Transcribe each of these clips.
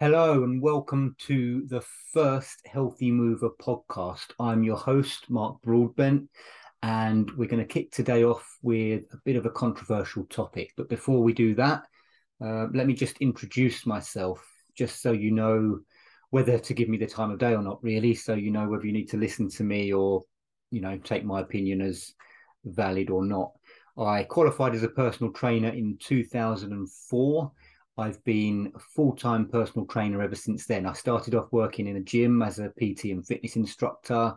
Hello and welcome to the first Healthy Mover podcast. I'm your host, Mark Broadbent, and we're going to kick today off with a bit of a controversial topic. But before we do that, uh, let me just introduce myself, just so you know whether to give me the time of day or not, really. So you know whether you need to listen to me or, you know, take my opinion as valid or not. I qualified as a personal trainer in 2004 I've been a full time personal trainer ever since then. I started off working in a gym as a PT and fitness instructor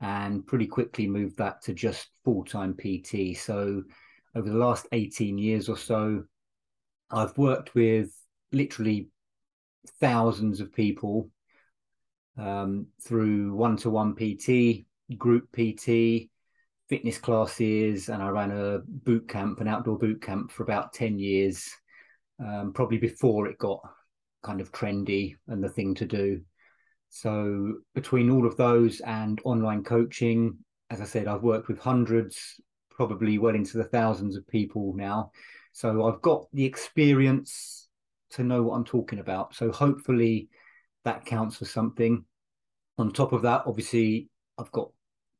and pretty quickly moved that to just full time PT. So, over the last 18 years or so, I've worked with literally thousands of people um, through one to one PT, group PT, fitness classes, and I ran a boot camp, an outdoor boot camp for about 10 years um, probably before it got kind of trendy and the thing to do. So between all of those and online coaching, as I said, I've worked with hundreds, probably well into the thousands of people now. So I've got the experience to know what I'm talking about. So hopefully that counts for something. On top of that, obviously, I've got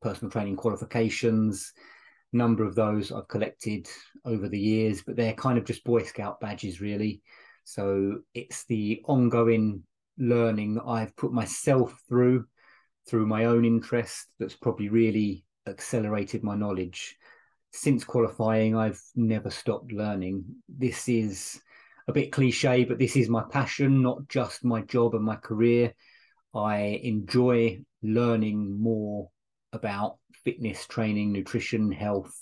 personal training qualifications number of those I've collected over the years, but they're kind of just Boy Scout badges, really. So it's the ongoing learning that I've put myself through, through my own interest, that's probably really accelerated my knowledge. Since qualifying, I've never stopped learning. This is a bit cliche, but this is my passion, not just my job and my career. I enjoy learning more about fitness training, nutrition, health,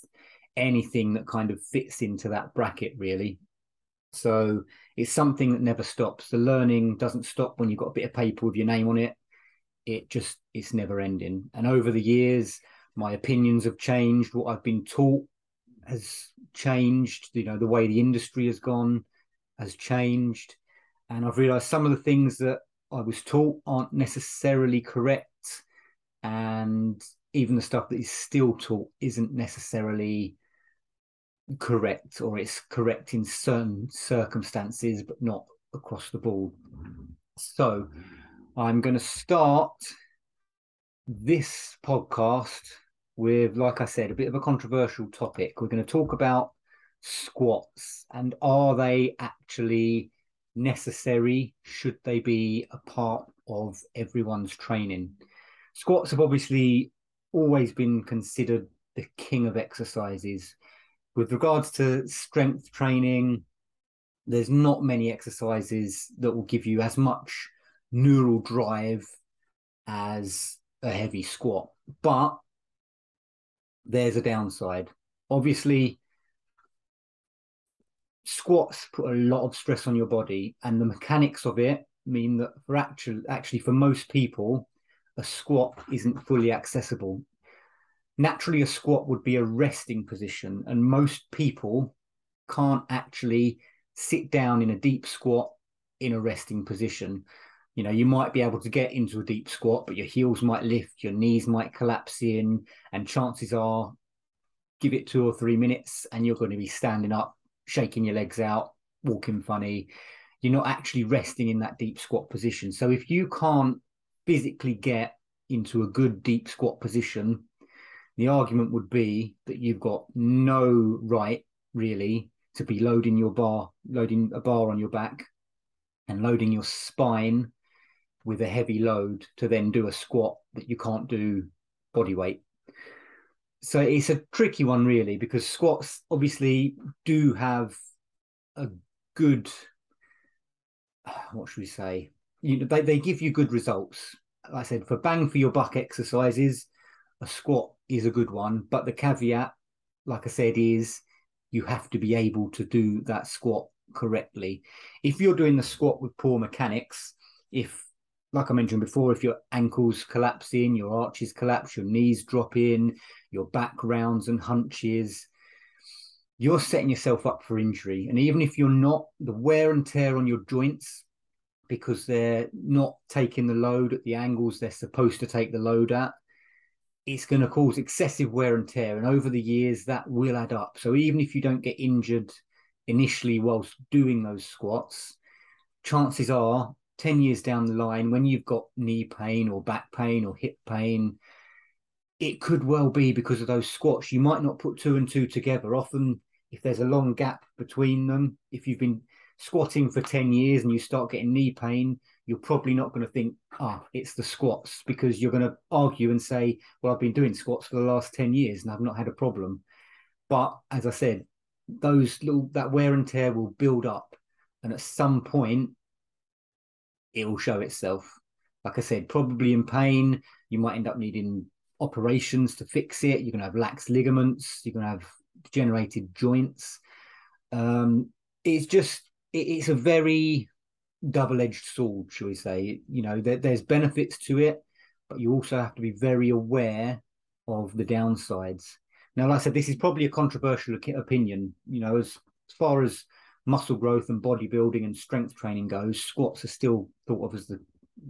anything that kind of fits into that bracket, really. So it's something that never stops. The learning doesn't stop when you've got a bit of paper with your name on it. It just it's never ending. And over the years, my opinions have changed. What I've been taught has changed. You know, the way the industry has gone has changed. And I've realized some of the things that I was taught aren't necessarily correct. And even the stuff that is still taught isn't necessarily correct or it's correct in certain circumstances but not across the board. So i'm going to start this podcast with like i said a bit of a controversial topic. We're going to talk about squats and are they actually necessary? Should they be a part of everyone's training? Squats have obviously always been considered the king of exercises. With regards to strength training, there's not many exercises that will give you as much neural drive as a heavy squat. But there's a downside. Obviously, squats put a lot of stress on your body, and the mechanics of it mean that for actually, actually for most people, a squat isn't fully accessible. Naturally, a squat would be a resting position, and most people can't actually sit down in a deep squat in a resting position. You know, you might be able to get into a deep squat, but your heels might lift, your knees might collapse in, and chances are, give it two or three minutes, and you're going to be standing up, shaking your legs out, walking funny. You're not actually resting in that deep squat position. So if you can't physically get into a good deep squat position, the argument would be that you've got no right really to be loading your bar, loading a bar on your back and loading your spine with a heavy load to then do a squat that you can't do body weight. So it's a tricky one, really, because squats obviously do have a good, what should we say? You know, they, they give you good results. Like I said, for bang for your buck exercises, a squat is a good one. But the caveat, like I said, is you have to be able to do that squat correctly. If you're doing the squat with poor mechanics, if like I mentioned before, if your ankles collapse in, your arches collapse, your knees drop in, your back rounds and hunches, you're setting yourself up for injury. And even if you're not, the wear and tear on your joints because they're not taking the load at the angles they're supposed to take the load at, it's going to cause excessive wear and tear. And over the years, that will add up. So even if you don't get injured initially whilst doing those squats, chances are 10 years down the line, when you've got knee pain or back pain or hip pain, it could well be because of those squats. You might not put two and two together. Often, if there's a long gap between them, if you've been squatting for 10 years and you start getting knee pain, you're probably not going to think, ah, oh, it's the squats, because you're going to argue and say, well, I've been doing squats for the last 10 years and I've not had a problem. But as I said, those little that wear and tear will build up. And at some point, it will show itself. Like I said, probably in pain, you might end up needing operations to fix it. You're going to have lax ligaments. You're going to have degenerated joints. Um, it's just it's a very double-edged sword, shall we say? You know, there, there's benefits to it, but you also have to be very aware of the downsides. Now, like I said, this is probably a controversial opinion. You know, as, as far as muscle growth and bodybuilding and strength training goes, squats are still thought of as the,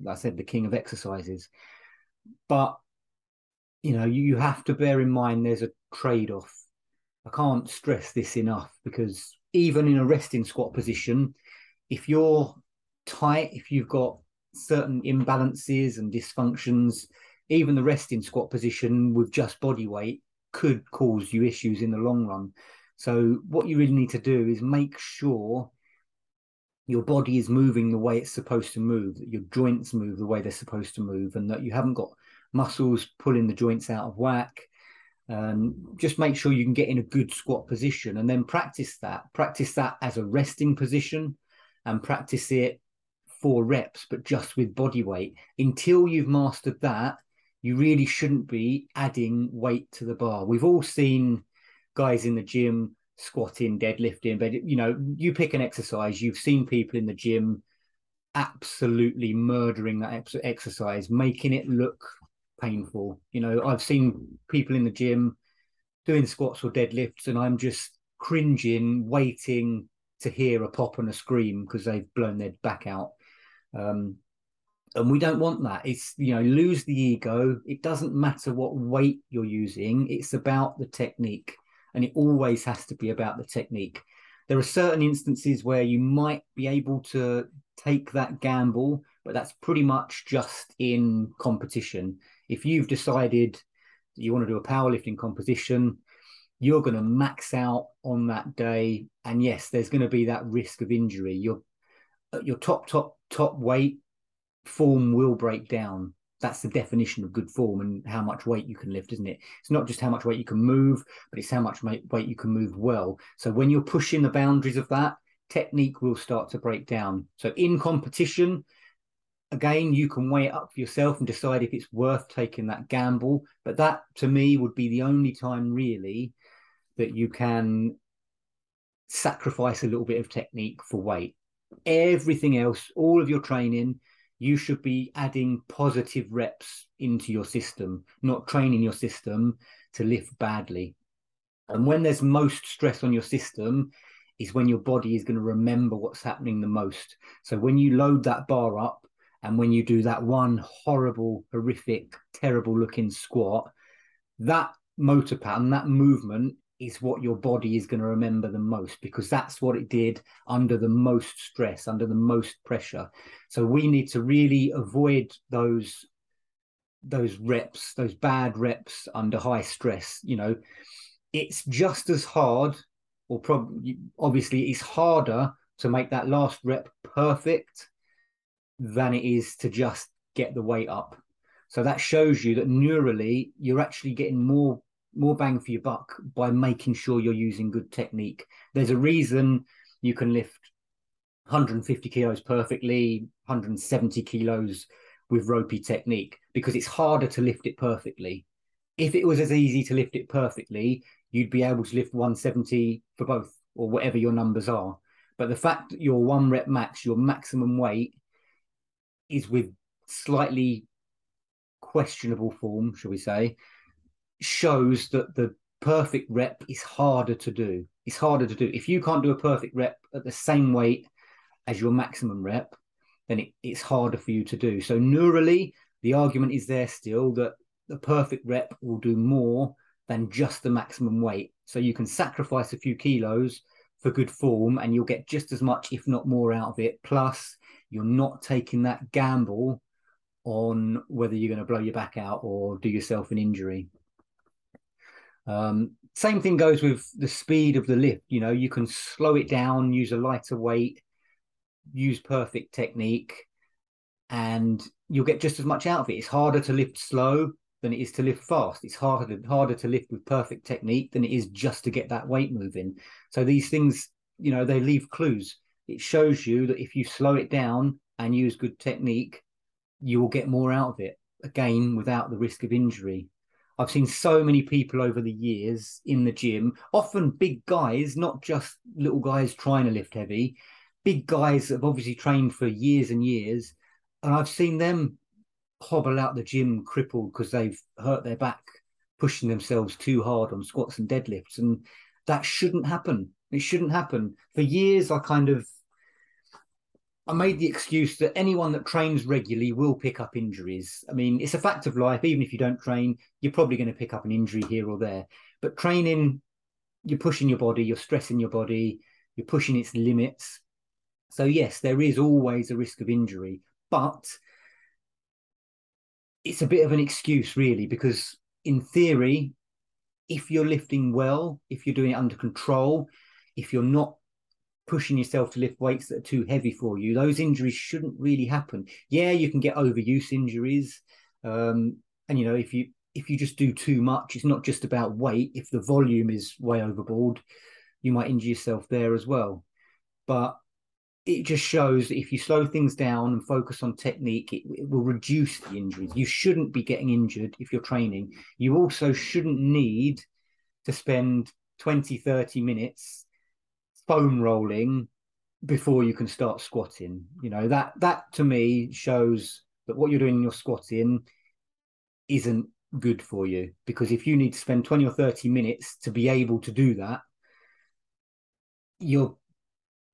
like I said, the king of exercises. But you know, you, you have to bear in mind there's a trade-off. I can't stress this enough because even in a resting squat position, if you're tight, if you've got certain imbalances and dysfunctions, even the resting squat position with just body weight could cause you issues in the long run. So, what you really need to do is make sure your body is moving the way it's supposed to move, that your joints move the way they're supposed to move, and that you haven't got muscles pulling the joints out of whack. Um, just make sure you can get in a good squat position and then practice that. Practice that as a resting position and practice it for reps, but just with body weight. Until you've mastered that, you really shouldn't be adding weight to the bar. We've all seen guys in the gym squatting, deadlifting, but you know, you pick an exercise, you've seen people in the gym absolutely murdering that exercise, making it look painful. You know, I've seen people in the gym doing squats or deadlifts, and I'm just cringing, waiting to hear a pop and a scream because they've blown their back out. Um, and we don't want that. It's you know, lose the ego. It doesn't matter what weight you're using. It's about the technique, and it always has to be about the technique. There are certain instances where you might be able to take that gamble, but that's pretty much just in competition if you've decided you want to do a powerlifting competition, you're going to max out on that day. And yes, there's going to be that risk of injury. Your your top, top, top weight form will break down. That's the definition of good form and how much weight you can lift, isn't it? It's not just how much weight you can move, but it's how much weight you can move well. So when you're pushing the boundaries of that, technique will start to break down. So in competition, again, you can weigh it up for yourself and decide if it's worth taking that gamble. But that, to me, would be the only time really that you can sacrifice a little bit of technique for weight. Everything else, all of your training, you should be adding positive reps into your system, not training your system to lift badly. And when there's most stress on your system, is when your body is going to remember what's happening the most. So when you load that bar up, and when you do that one horrible, horrific, terrible looking squat, that motor pattern, that movement is what your body is going to remember the most because that's what it did under the most stress, under the most pressure. So we need to really avoid those those reps, those bad reps under high stress. You know, it's just as hard, or probably obviously it's harder to make that last rep perfect than it is to just get the weight up. So that shows you that neurally you're actually getting more more bang for your buck by making sure you're using good technique. There's a reason you can lift 150 kilos perfectly, 170 kilos with ropey technique because it's harder to lift it perfectly. If it was as easy to lift it perfectly, you'd be able to lift 170 for both or whatever your numbers are. But the fact that your one rep max, your maximum weight, is with slightly questionable form, shall we say, shows that the perfect rep is harder to do. It's harder to do. If you can't do a perfect rep at the same weight as your maximum rep, then it, it's harder for you to do. So neurally, the argument is there still that the perfect rep will do more than just the maximum weight. So you can sacrifice a few kilos for good form and you'll get just as much, if not more, out of it. Plus, you're not taking that gamble on whether you're going to blow your back out or do yourself an injury. Um, same thing goes with the speed of the lift. You know, you can slow it down, use a lighter weight, use perfect technique, and you'll get just as much out of it. It's harder to lift slow than it is to lift fast. It's harder harder to lift with perfect technique than it is just to get that weight moving. So these things, you know, they leave clues. It shows you that if you slow it down and use good technique, you will get more out of it. Again, without the risk of injury. I've seen so many people over the years in the gym, often big guys, not just little guys trying to lift heavy, big guys have obviously trained for years and years. And I've seen them hobble out the gym crippled because they've hurt their back pushing themselves too hard on squats and deadlifts. And that shouldn't happen. It shouldn't happen. For years, I kind of I made the excuse that anyone that trains regularly will pick up injuries. I mean, it's a fact of life. Even if you don't train, you're probably going to pick up an injury here or there. But training, you're pushing your body, you're stressing your body, you're pushing its limits. So, yes, there is always a risk of injury, but it's a bit of an excuse, really, because in theory, if you're lifting well, if you're doing it under control, if you're not pushing yourself to lift weights that are too heavy for you, those injuries shouldn't really happen. Yeah, you can get overuse injuries. Um, and you know, if you if you just do too much, it's not just about weight. If the volume is way overboard, you might injure yourself there as well. But it just shows that if you slow things down and focus on technique, it, it, will reduce the injuries. You shouldn't be getting injured if you're training. You also shouldn't need to spend 20, 30 minutes foam rolling before you can start squatting. You know, that that to me shows that what you're doing in your squatting isn't good for you because if you need to spend 20 or 30 minutes to be able to do that, you're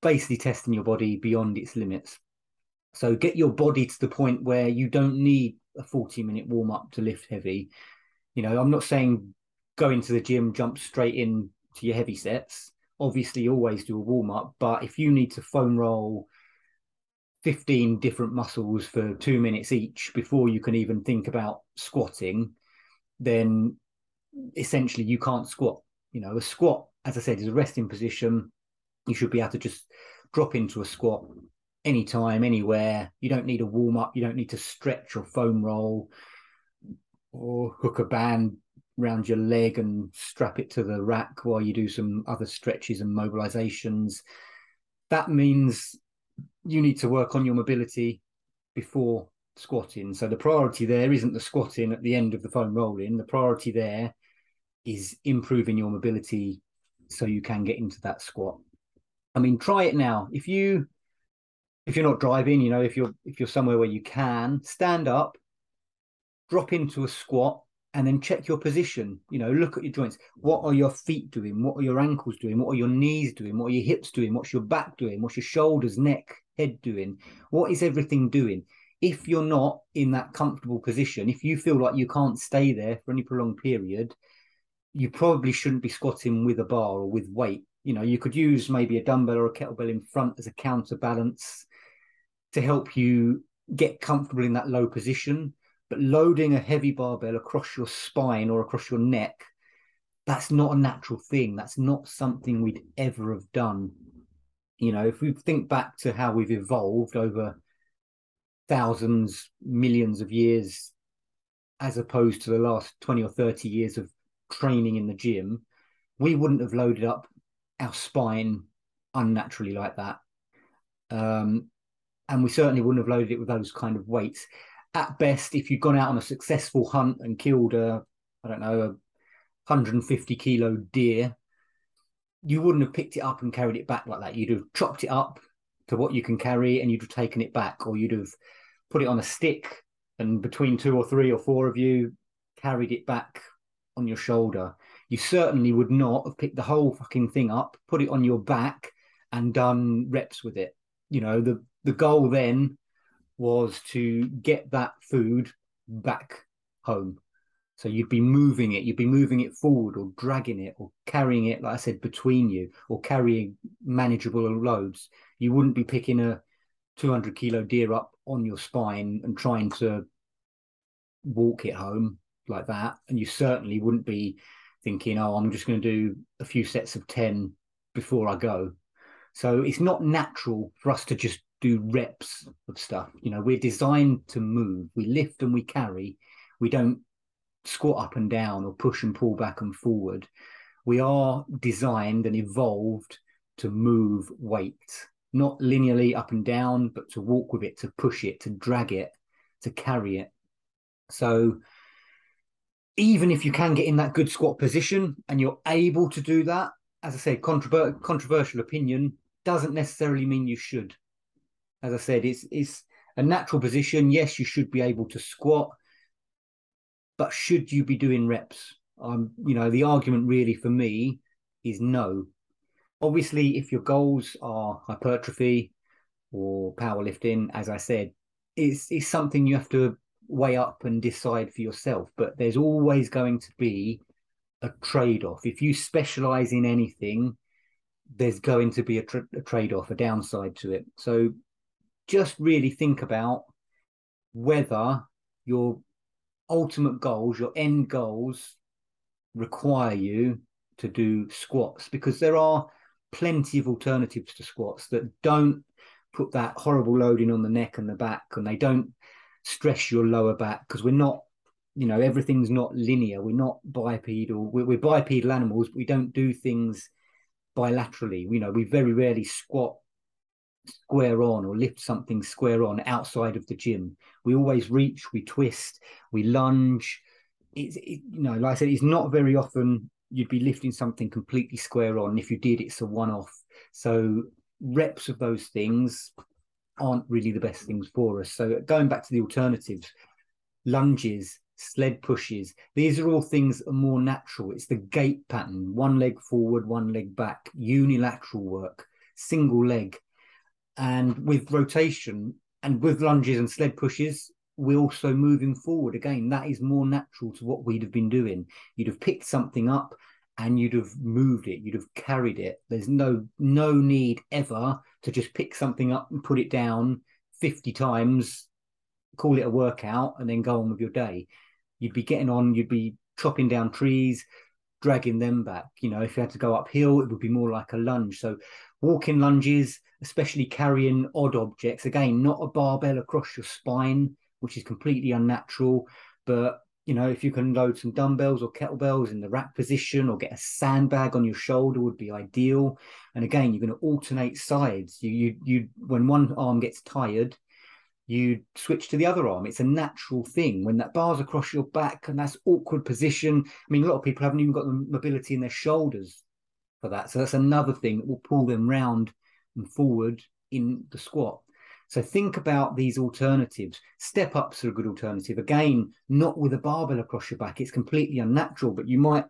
basically testing your body beyond its limits. So get your body to the point where you don't need a 40 minute warm up to lift heavy. You know, I'm not saying go into the gym, jump straight in to your heavy sets obviously always do a warm up, but if you need to foam roll 15 different muscles for two minutes each before you can even think about squatting, then essentially you can't squat. You know, a squat, as I said, is a resting position. You should be able to just drop into a squat anytime, anywhere. You don't need a warm up. You don't need to stretch or foam roll or hook a band around your leg and strap it to the rack while you do some other stretches and mobilizations. That means you need to work on your mobility before squatting. So the priority there isn't the squatting at the end of the foam rolling. The priority there is improving your mobility so you can get into that squat. I mean, try it now. If you if you're not driving, you know, if you're if you're somewhere where you can, stand up, drop into a squat and then check your position you know look at your joints. What are your feet doing? What are your ankles doing? What are your knees doing? What are your hips doing? What's your back doing? What's your shoulders neck head doing? What is everything doing? If you're not in that comfortable position if you feel like you can't stay there for any prolonged period you probably shouldn't be squatting with a bar or with weight. You know you could use maybe a dumbbell or a kettlebell in front as a counterbalance to help you get comfortable in that low position but loading a heavy barbell across your spine or across your neck, that's not a natural thing. That's not something we'd ever have done. You know, if we think back to how we've evolved over thousands, millions of years, as opposed to the last 20 or 30 years of training in the gym, we wouldn't have loaded up our spine unnaturally like that. Um, and we certainly wouldn't have loaded it with those kind of weights at best, if you'd gone out on a successful hunt and killed a, I don't know, a 150 kilo deer, you wouldn't have picked it up and carried it back like that. You'd have chopped it up to what you can carry and you'd have taken it back, or you'd have put it on a stick and between two or three or four of you carried it back on your shoulder. You certainly would not have picked the whole fucking thing up, put it on your back, and done reps with it. You know, the the goal then was to get that food back home. So you'd be moving it, you'd be moving it forward or dragging it or carrying it, like I said, between you or carrying manageable loads. You wouldn't be picking a 200 kilo deer up on your spine and trying to walk it home like that. And you certainly wouldn't be thinking, oh, I'm just going to do a few sets of 10 before I go. So it's not natural for us to just do reps of stuff. You know, we're designed to move. We lift and we carry. We don't squat up and down or push and pull back and forward. We are designed and evolved to move weight, not linearly up and down, but to walk with it, to push it, to drag it, to carry it. So even if you can get in that good squat position and you're able to do that, as I said, controver- controversial opinion doesn't necessarily mean you should. As I said, it's it's a natural position. Yes, you should be able to squat, but should you be doing reps? Um, you know, the argument really for me is no. Obviously, if your goals are hypertrophy or powerlifting, as I said, it's, it's something you have to weigh up and decide for yourself. But there's always going to be a trade off. If you specialize in anything, there's going to be a, tra- a trade off, a downside to it. So just really think about whether your ultimate goals, your end goals, require you to do squats because there are plenty of alternatives to squats that don't put that horrible loading on the neck and the back and they don't stress your lower back because we're not you know everything's not linear. We're not bipedal. We're, we're bipedal animals but we don't do things bilaterally. You know we very rarely squat square on or lift something square on outside of the gym we always reach we twist we lunge it's it, you know like i said it's not very often you'd be lifting something completely square on if you did it's a one-off so reps of those things aren't really the best things for us so going back to the alternatives lunges sled pushes. These are all things that are more natural. It's the gait pattern, one leg forward, one leg back, unilateral work, single leg. And with rotation and with lunges and sled pushes, we're also moving forward. Again, that is more natural to what we'd have been doing. You'd have picked something up and you'd have moved it, you'd have carried it. There's no no need ever to just pick something up and put it down 50 times, call it a workout, and then go on with your day you'd be getting on, you'd be chopping down trees, dragging them back. You know, if you had to go uphill, it would be more like a lunge. So walking lunges, especially carrying odd objects, again, not a barbell across your spine, which is completely unnatural. But you know, if you can load some dumbbells or kettlebells in the rack position or get a sandbag on your shoulder would be ideal. And again, you're going to alternate sides. You you you when one arm gets tired, you switch to the other arm. It's a natural thing when that bar's across your back and that's awkward position. I mean, a lot of people haven't even got the mobility in their shoulders for that. So that's another thing that will pull them round and forward in the squat. So think about these alternatives. Step ups are a good alternative. Again, not with a barbell across your back. It's completely unnatural, but you might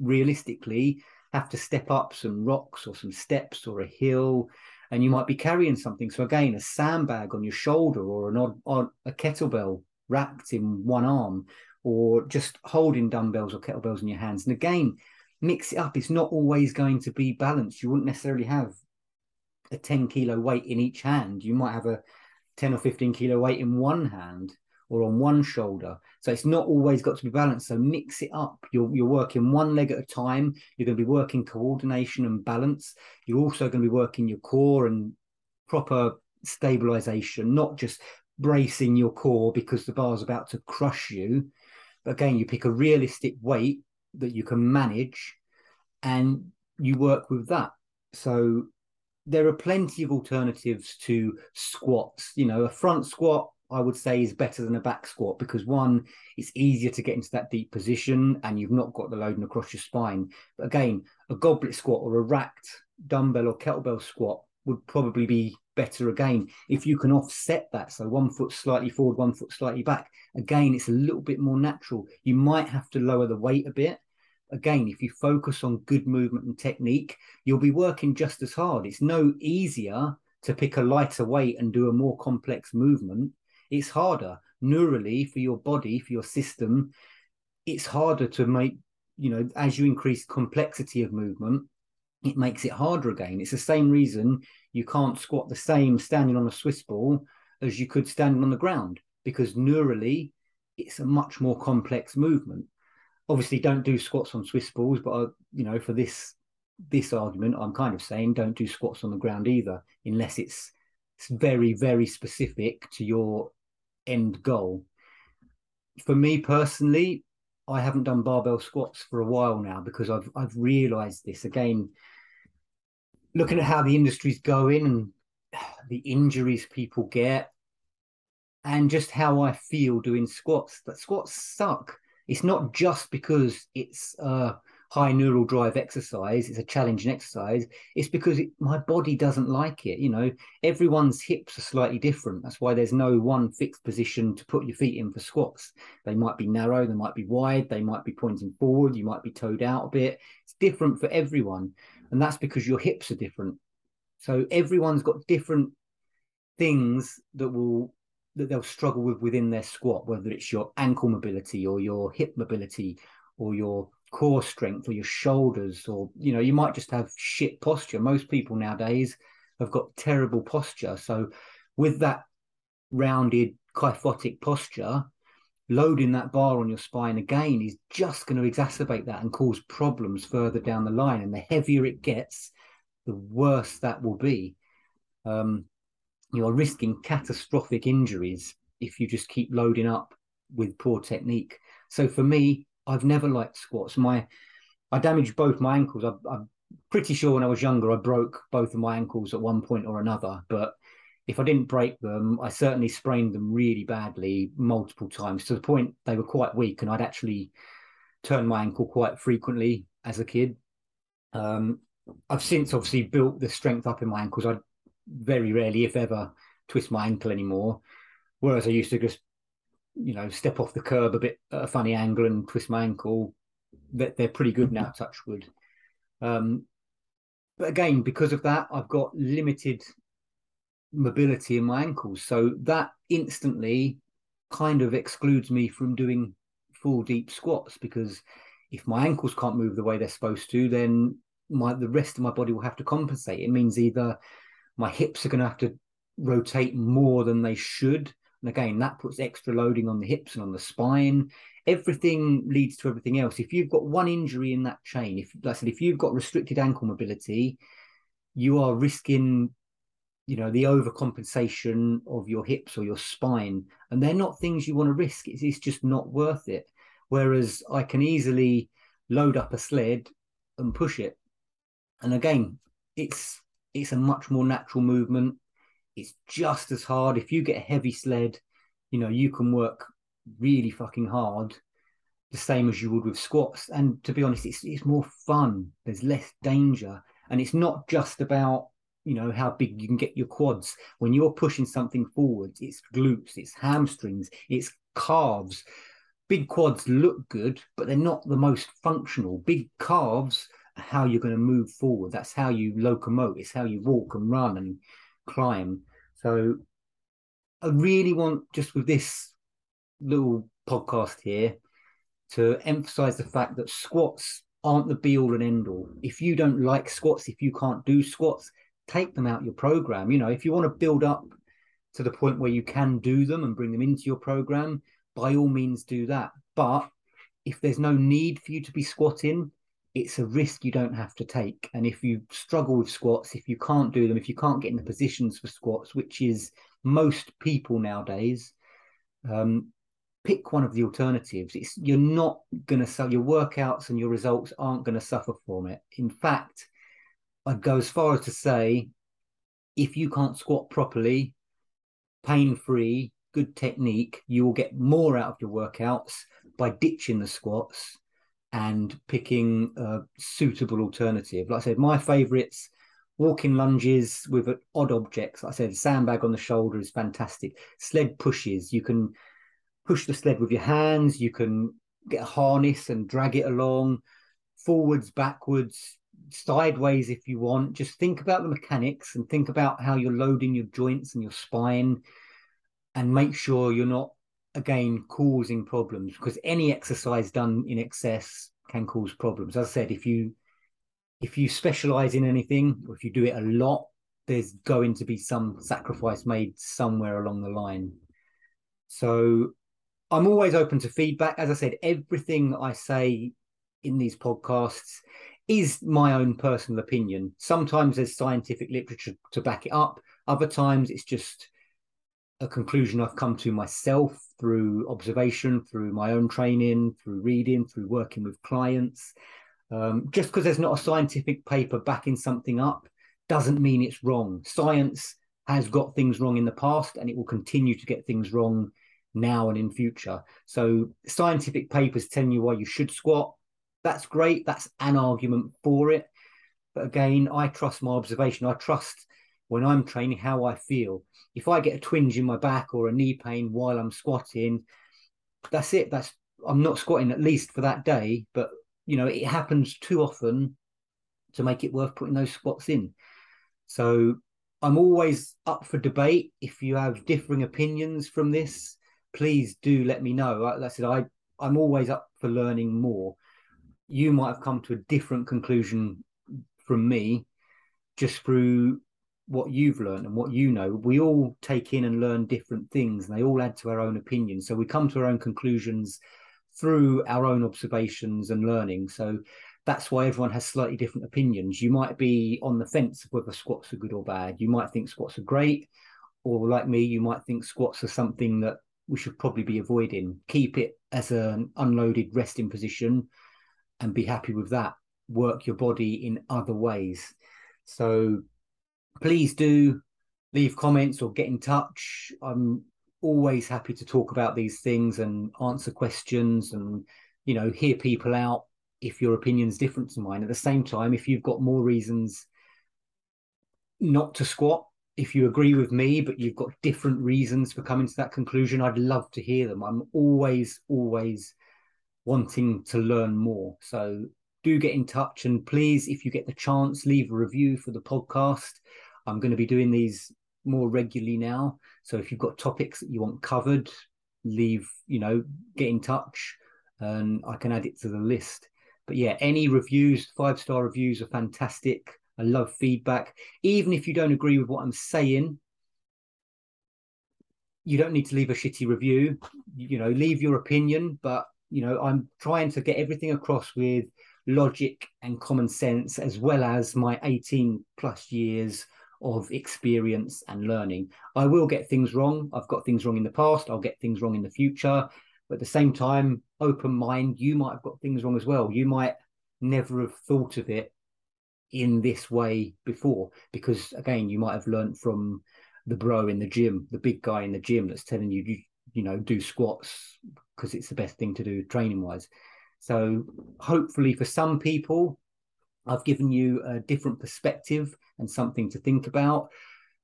realistically have to step up some rocks or some steps or a hill and you might be carrying something. So again, a sandbag on your shoulder or an odd, odd a kettlebell wrapped in one arm, or just holding dumbbells or kettlebells in your hands. And again, mix it up. It's not always going to be balanced. You wouldn't necessarily have a 10 kilo weight in each hand. You might have a 10 or 15 kilo weight in one hand or on one shoulder. So it's not always got to be balanced. So mix it up. You're, you're working one leg at a time. You're going to be working coordination and balance. You're also going to be working your core and proper stabilization, not just bracing your core because the bar's about to crush you. But again, you pick a realistic weight that you can manage and you work with that. So there are plenty of alternatives to squats. You know, a front squat I would say is better than a back squat because one, it's easier to get into that deep position and you've not got the loading across your spine. But again, a goblet squat or a racked dumbbell or kettlebell squat would probably be better again if you can offset that. So one foot slightly forward, one foot slightly back. Again, it's a little bit more natural. You might have to lower the weight a bit. Again, if you focus on good movement and technique, you'll be working just as hard. It's no easier to pick a lighter weight and do a more complex movement it's harder neurally for your body, for your system. It's harder to make, you know, as you increase complexity of movement, it makes it harder again. It's the same reason you can't squat the same standing on a Swiss ball as you could standing on the ground because neurally it's a much more complex movement. Obviously, don't do squats on Swiss balls, but uh, you know, for this this argument, I'm kind of saying don't do squats on the ground either, unless it's, it's very very specific to your end goal. For me personally, I haven't done barbell squats for a while now because I've I've realised this again. Looking at how the industry's going and the injuries people get, and just how I feel doing squats. That squats suck. It's not just because it's a high neural drive exercise, it's a challenging exercise. It's because it, my body doesn't like it. You know, everyone's hips are slightly different. That's why there's no one fixed position to put your feet in for squats. They might be narrow, they might be wide, they might be pointing forward, you might be toed out a bit. It's different for everyone. And that's because your hips are different. So everyone's got different things that will that they'll struggle with within their squat, whether it's your ankle mobility or your hip mobility or your core strength or your shoulders, or you know, you might just have shit posture. Most people nowadays have got terrible posture. So with that rounded kyphotic posture, loading that bar on your spine again is just going to exacerbate that and cause problems further down the line. And the heavier it gets, the worse that will be. Um, you are risking catastrophic injuries if you just keep loading up with poor technique. So for me, I've never liked squats. My I damaged both my ankles. I, I'm pretty sure when I was younger, I broke both of my ankles at one point or another. But if I didn't break them, I certainly sprained them really badly multiple times to the point they were quite weak, and I'd actually turn my ankle quite frequently as a kid. Um, I've since obviously built the strength up in my ankles. I very rarely, if ever, twist my ankle anymore. Whereas I used to just, you know, step off the curb a bit at a funny angle and twist my ankle. They're, they're pretty good now, touch wood. Um, but again, because of that, I've got limited mobility in my ankles. So that instantly kind of excludes me from doing full deep squats because if my ankles can't move the way they're supposed to, then my the rest of my body will have to compensate. It means either my hips are going to have to rotate more than they should. And again, that puts extra loading on the hips and on the spine. Everything leads to everything else. If you've got one injury in that chain, if like I said, if you've got restricted ankle mobility, you are risking, you know, the overcompensation of your hips or your spine. And they're not things you want to risk. It's, it's just not worth it. Whereas I can easily load up a sled and push it. And again, it's it's a much more natural movement. It's just as hard. If you get a heavy sled, you know, you can work really fucking hard, the same as you would with squats. And to be honest, it's it's more fun. There's less danger. And it's not just about, you know, how big you can get your quads. When you're pushing something forwards, it's glutes, it's hamstrings, it's calves. Big quads look good, but they're not the most functional. Big calves how you're going to move forward. That's how you locomote. It's how you walk and run and climb. So I really want just with this little podcast here to emphasize the fact that squats aren't the be all and end all. If you don't like squats, if you can't do squats, take them out your program. You know, if you want to build up to the point where you can do them and bring them into your program, by all means do that. But if there's no need for you to be squatting, it's a risk you don't have to take. And if you struggle with squats, if you can't do them, if you can't get in the positions for squats, which is most people nowadays, um, pick one of the alternatives. It's you're not going to sell your workouts and your results aren't going to suffer from it. In fact, I'd go as far as to say, if you can't squat properly, pain free, good technique, you will get more out of your workouts by ditching the squats and picking a suitable alternative. Like I said, my favourites walking lunges with odd objects. Like I said, sandbag on the shoulder is fantastic. Sled pushes, you can push the sled with your hands, you can get a harness and drag it along, forwards, backwards, sideways if you want. Just think about the mechanics and think about how you're loading your joints and your spine and make sure you're not again causing problems because any exercise done in excess can cause problems. As I said, if you if you specialize in anything or if you do it a lot, there's going to be some sacrifice made somewhere along the line. So I'm always open to feedback. As I said, everything I say in these podcasts is my own personal opinion. Sometimes there's scientific literature to back it up, other times it's just a conclusion I've come to myself through observation, through my own training, through reading, through working with clients. Um, just because there's not a scientific paper backing something up doesn't mean it's wrong. Science has got things wrong in the past and it will continue to get things wrong now and in future. So scientific papers telling you why you should squat, that's great. That's an argument for it. But again, I trust my observation. I trust when I'm training how I feel. If I get a twinge in my back or a knee pain while I'm squatting, that's it. That's I'm not squatting at least for that day, but you know, it happens too often to make it worth putting those squats in. So I'm always up for debate. If you have differing opinions from this, please do let me know. Like I said, I I'm always up for learning more. You might have come to a different conclusion from me just through what you've learned and what you know. We all take in and learn different things, and they all add to our own opinions. So we come to our own conclusions through our own observations and learning. So that's why everyone has slightly different opinions. You might be on the fence of whether squats are good or bad. You might think squats are great, or like me, you might think squats are something that we should probably be avoiding. Keep it as an unloaded resting position and be happy with that. Work your body in other ways. So please do leave comments or get in touch. I'm always happy to talk about these things and answer questions and you know hear people out if your opinion's different to mine. At the same time, if you've got more reasons not to squat, if you agree with me, but you've got different reasons for coming to that conclusion, I'd love to hear them. I'm always, always wanting to learn more. So do get in touch and please, if you get the chance, leave a review for the podcast. I'm going to be doing these more regularly now. So if you've got topics that you want covered, leave, you know, get in touch and I can add it to the list. But yeah, any reviews, five star reviews are fantastic. I love feedback. Even if you don't agree with what I'm saying, you don't need to leave a shitty review. You know, leave your opinion, but you know, I'm trying to get everything across with logic and common sense, as well as my 18 plus years of experience and learning. I will get things wrong. I've got things wrong in the past. I'll get things wrong in the future. But at the same time, open mind, you might have got things wrong as well. You might never have thought of it in this way before because again you might have learned from the bro in the gym the big guy in the gym that's telling you you, you know do squats because it's the best thing to do training wise so hopefully for some people i've given you a different perspective and something to think about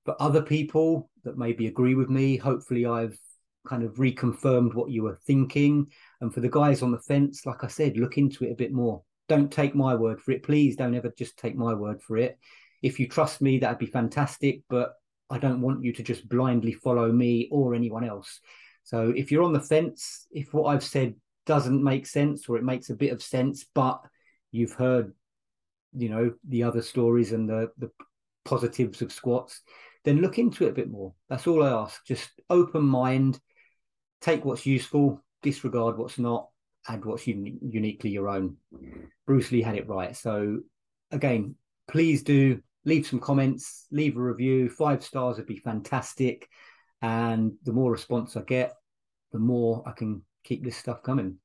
But other people that maybe agree with me hopefully i've kind of reconfirmed what you were thinking and for the guys on the fence like i said look into it a bit more don't take my word for it. Please don't ever just take my word for it. If you trust me, that'd be fantastic. But I don't want you to just blindly follow me or anyone else. So if you're on the fence, if what I've said doesn't make sense or it makes a bit of sense, but you've heard, you know, the other stories and the the positives of squats, then look into it a bit more. That's all I ask. Just open mind, take what's useful, disregard what's not, add what's un- uniquely your own. Bruce Lee had it right. So again, please do leave some comments, leave a review. Five stars would be fantastic. And the more response I get, the more I can keep this stuff coming.